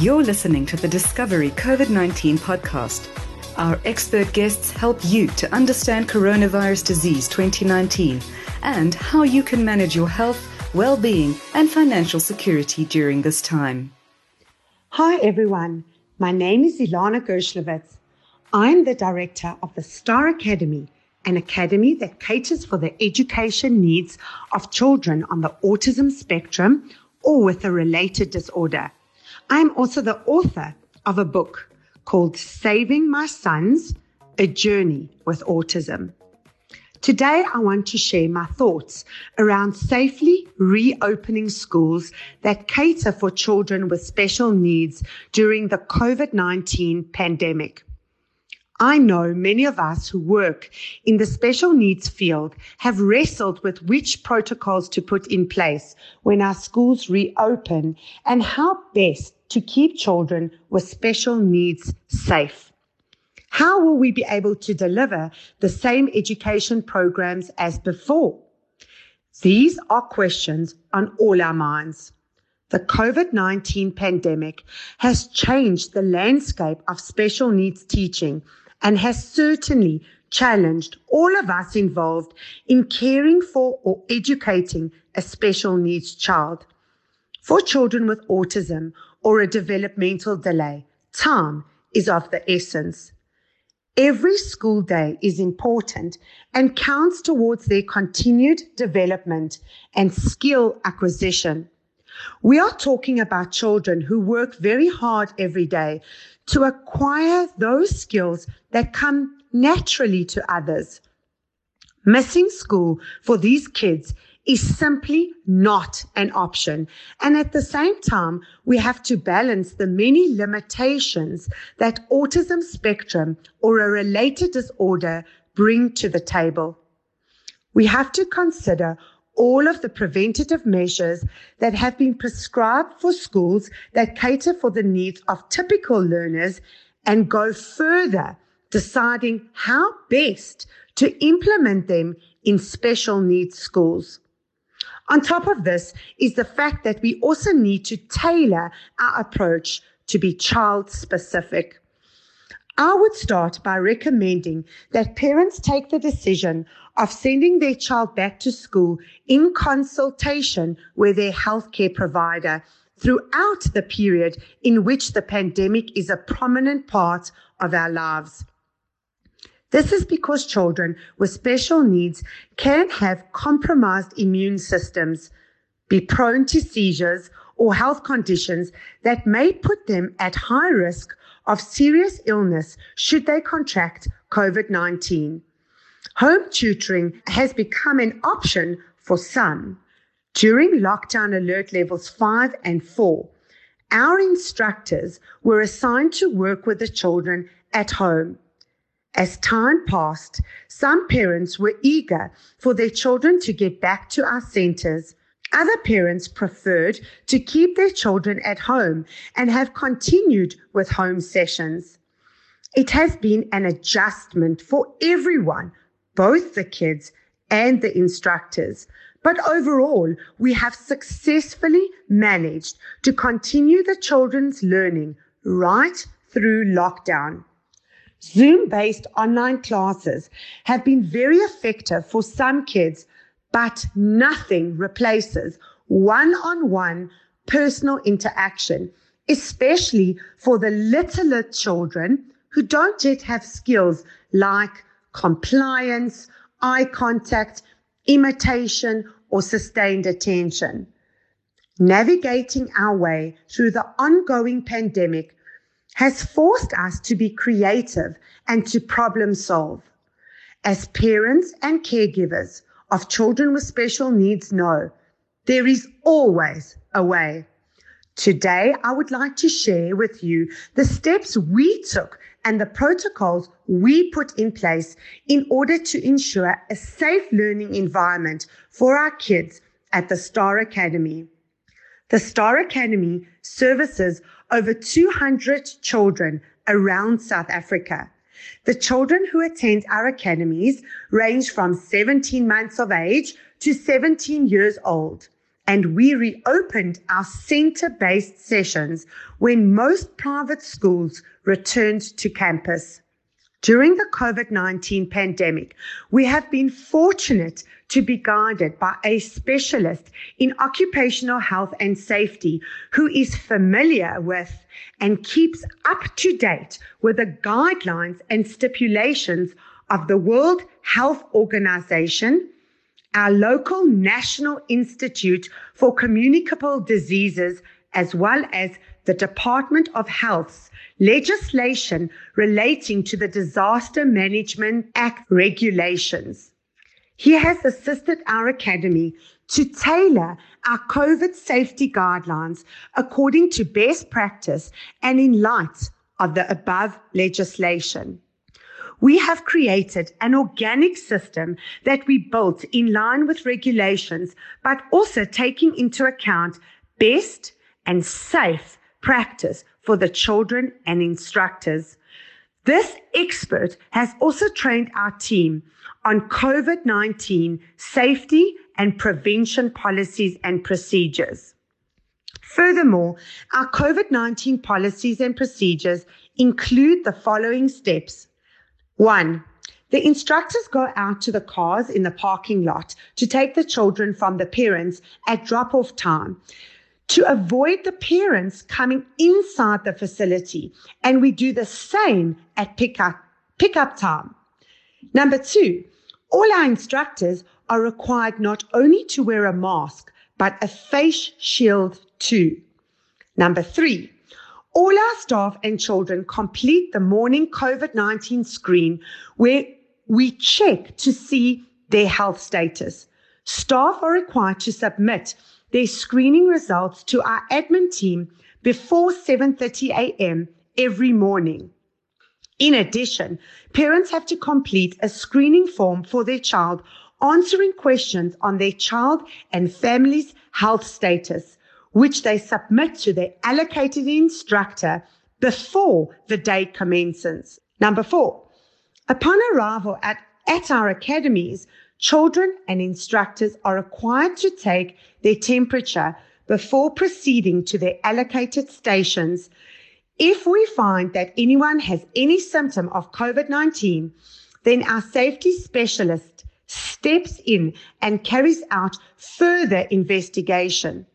You're listening to the Discovery COVID 19 podcast. Our expert guests help you to understand coronavirus disease 2019 and how you can manage your health, well being, and financial security during this time. Hi, everyone. My name is Ilana Gerschlowitz. I'm the director of the Star Academy, an academy that caters for the education needs of children on the autism spectrum or with a related disorder. I'm also the author of a book called Saving My Sons A Journey with Autism. Today, I want to share my thoughts around safely reopening schools that cater for children with special needs during the COVID 19 pandemic. I know many of us who work in the special needs field have wrestled with which protocols to put in place when our schools reopen and how best to keep children with special needs safe. How will we be able to deliver the same education programs as before? These are questions on all our minds. The COVID 19 pandemic has changed the landscape of special needs teaching and has certainly challenged all of us involved in caring for or educating a special needs child. For children with autism or a developmental delay, time is of the essence. Every school day is important and counts towards their continued development and skill acquisition. We are talking about children who work very hard every day to acquire those skills that come naturally to others. Missing school for these kids is simply not an option. And at the same time, we have to balance the many limitations that autism spectrum or a related disorder bring to the table. We have to consider all of the preventative measures that have been prescribed for schools that cater for the needs of typical learners and go further, deciding how best to implement them in special needs schools. On top of this is the fact that we also need to tailor our approach to be child specific. I would start by recommending that parents take the decision of sending their child back to school in consultation with their healthcare provider throughout the period in which the pandemic is a prominent part of our lives. This is because children with special needs can have compromised immune systems, be prone to seizures or health conditions that may put them at high risk of serious illness should they contract COVID 19. Home tutoring has become an option for some. During lockdown alert levels five and four, our instructors were assigned to work with the children at home. As time passed, some parents were eager for their children to get back to our centers. Other parents preferred to keep their children at home and have continued with home sessions. It has been an adjustment for everyone, both the kids and the instructors. But overall, we have successfully managed to continue the children's learning right through lockdown. Zoom based online classes have been very effective for some kids, but nothing replaces one on one personal interaction, especially for the littler children who don't yet have skills like compliance, eye contact, imitation, or sustained attention. Navigating our way through the ongoing pandemic has forced us to be creative and to problem solve. As parents and caregivers of children with special needs know, there is always a way. Today, I would like to share with you the steps we took and the protocols we put in place in order to ensure a safe learning environment for our kids at the Star Academy. The Star Academy services over 200 children around South Africa. The children who attend our academies range from 17 months of age to 17 years old. and we reopened our center based sessions when most private schools returned to campus. During the COVID 19 pandemic, we have been fortunate to be guided by a specialist in occupational health and safety who is familiar with and keeps up to date with the guidelines and stipulations of the World Health Organization, our local National Institute for Communicable Diseases, as well as the Department of Health's legislation relating to the Disaster Management Act regulations. He has assisted our academy to tailor our COVID safety guidelines according to best practice and in light of the above legislation. We have created an organic system that we built in line with regulations, but also taking into account best and safe practice for the children and instructors. This expert has also trained our team on COVID 19 safety and prevention policies and procedures. Furthermore, our COVID 19 policies and procedures include the following steps. One, the instructors go out to the cars in the parking lot to take the children from the parents at drop off time to avoid the parents coming inside the facility. And we do the same at pickup, pickup time. Number two, all our instructors are required not only to wear a mask, but a face shield too. Number three, all our staff and children complete the morning COVID 19 screen where we check to see their health status. Staff are required to submit their screening results to our admin team before 7:30 a.m. every morning. In addition, parents have to complete a screening form for their child answering questions on their child and family's health status, which they submit to their allocated instructor before the day commences. Number four, upon arrival at, at our academies, Children and instructors are required to take their temperature before proceeding to their allocated stations. If we find that anyone has any symptom of COVID 19, then our safety specialist steps in and carries out further investigation.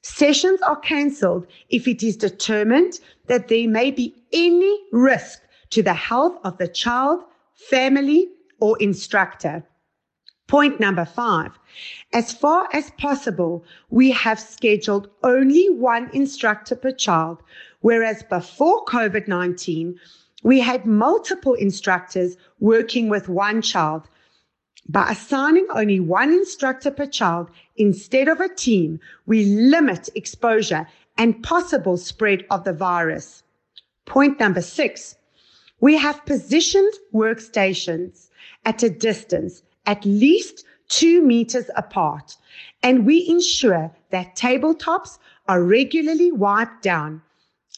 Sessions are cancelled if it is determined that there may be any risk to the health of the child, family, or instructor. Point number five. As far as possible, we have scheduled only one instructor per child, whereas before COVID 19, we had multiple instructors working with one child. By assigning only one instructor per child instead of a team, we limit exposure and possible spread of the virus. Point number six. We have positioned workstations at a distance at least two meters apart, and we ensure that tabletops are regularly wiped down,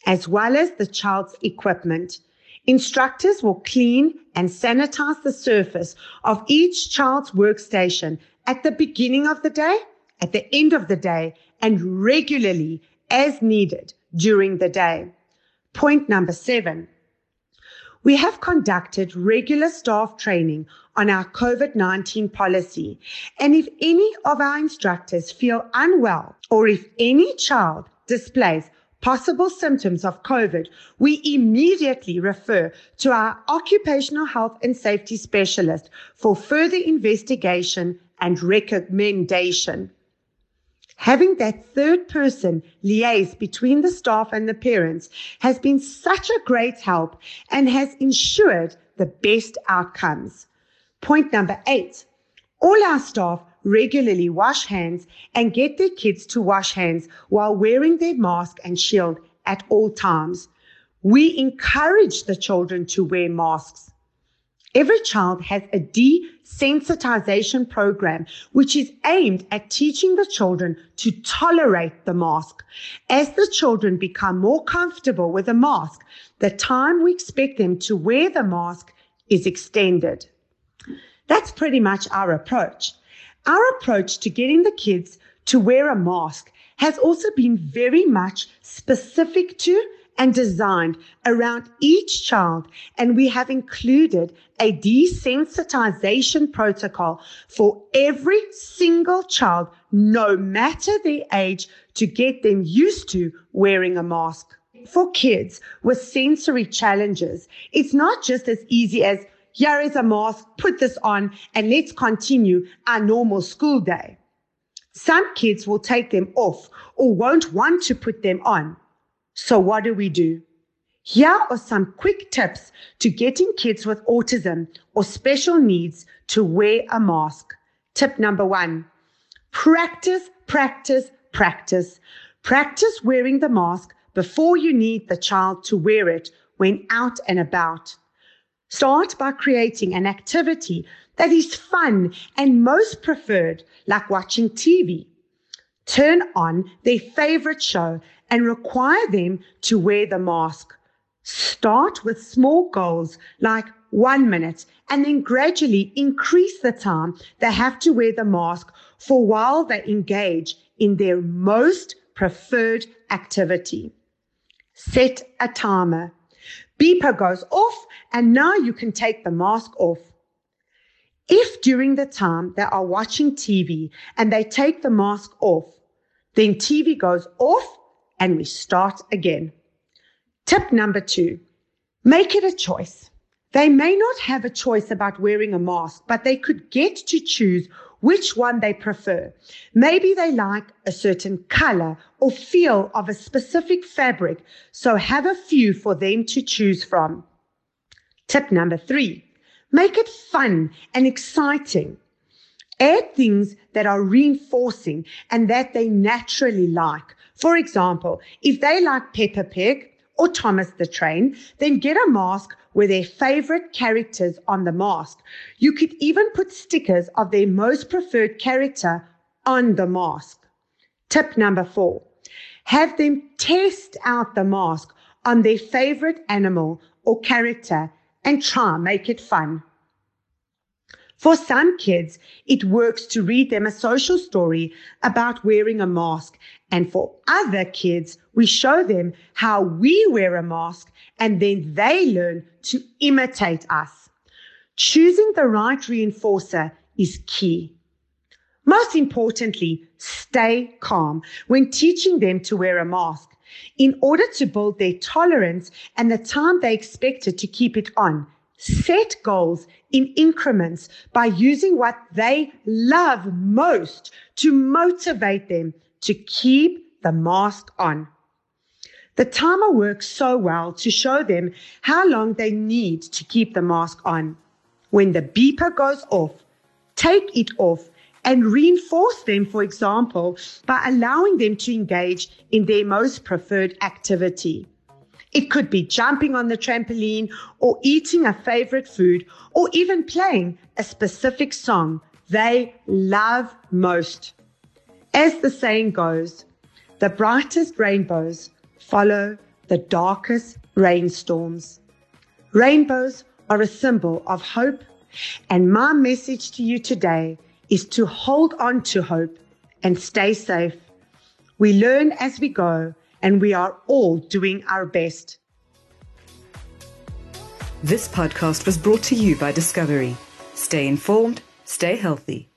as well as the child's equipment. Instructors will clean and sanitize the surface of each child's workstation at the beginning of the day, at the end of the day, and regularly as needed during the day. Point number seven. We have conducted regular staff training on our COVID 19 policy. And if any of our instructors feel unwell or if any child displays possible symptoms of COVID, we immediately refer to our occupational health and safety specialist for further investigation and recommendation. Having that third person liaise between the staff and the parents has been such a great help and has ensured the best outcomes. Point number eight. All our staff regularly wash hands and get their kids to wash hands while wearing their mask and shield at all times. We encourage the children to wear masks. Every child has a desensitization program, which is aimed at teaching the children to tolerate the mask. As the children become more comfortable with the mask, the time we expect them to wear the mask is extended. That's pretty much our approach. Our approach to getting the kids to wear a mask has also been very much specific to and designed around each child, and we have included a desensitization protocol for every single child, no matter their age, to get them used to wearing a mask. For kids with sensory challenges, it's not just as easy as here is a mask, put this on, and let's continue our normal school day. Some kids will take them off or won't want to put them on. So what do we do? Here are some quick tips to getting kids with autism or special needs to wear a mask. Tip number one, practice, practice, practice. Practice wearing the mask before you need the child to wear it when out and about. Start by creating an activity that is fun and most preferred, like watching TV. Turn on their favorite show and require them to wear the mask. Start with small goals like one minute and then gradually increase the time they have to wear the mask for while they engage in their most preferred activity. Set a timer. Beeper goes off and now you can take the mask off. If during the time they are watching TV and they take the mask off, then TV goes off and we start again. Tip number two, make it a choice. They may not have a choice about wearing a mask, but they could get to choose which one they prefer. Maybe they like a certain color or feel of a specific fabric, so have a few for them to choose from. Tip number three, make it fun and exciting. Add things that are reinforcing and that they naturally like. For example, if they like Peppa Pig or Thomas the Train, then get a mask with their favorite characters on the mask. You could even put stickers of their most preferred character on the mask. Tip number four, have them test out the mask on their favorite animal or character and try make it fun. For some kids, it works to read them a social story about wearing a mask. And for other kids, we show them how we wear a mask and then they learn to imitate us. Choosing the right reinforcer is key. Most importantly, stay calm when teaching them to wear a mask in order to build their tolerance and the time they expected to keep it on set goals in increments by using what they love most to motivate them to keep the mask on. The timer works so well to show them how long they need to keep the mask on. When the beeper goes off, take it off and reinforce them, for example, by allowing them to engage in their most preferred activity. It could be jumping on the trampoline or eating a favorite food or even playing a specific song they love most. As the saying goes, the brightest rainbows follow the darkest rainstorms. Rainbows are a symbol of hope, and my message to you today is to hold on to hope and stay safe. We learn as we go and we are all doing our best. This podcast was brought to you by Discovery. Stay informed, stay healthy.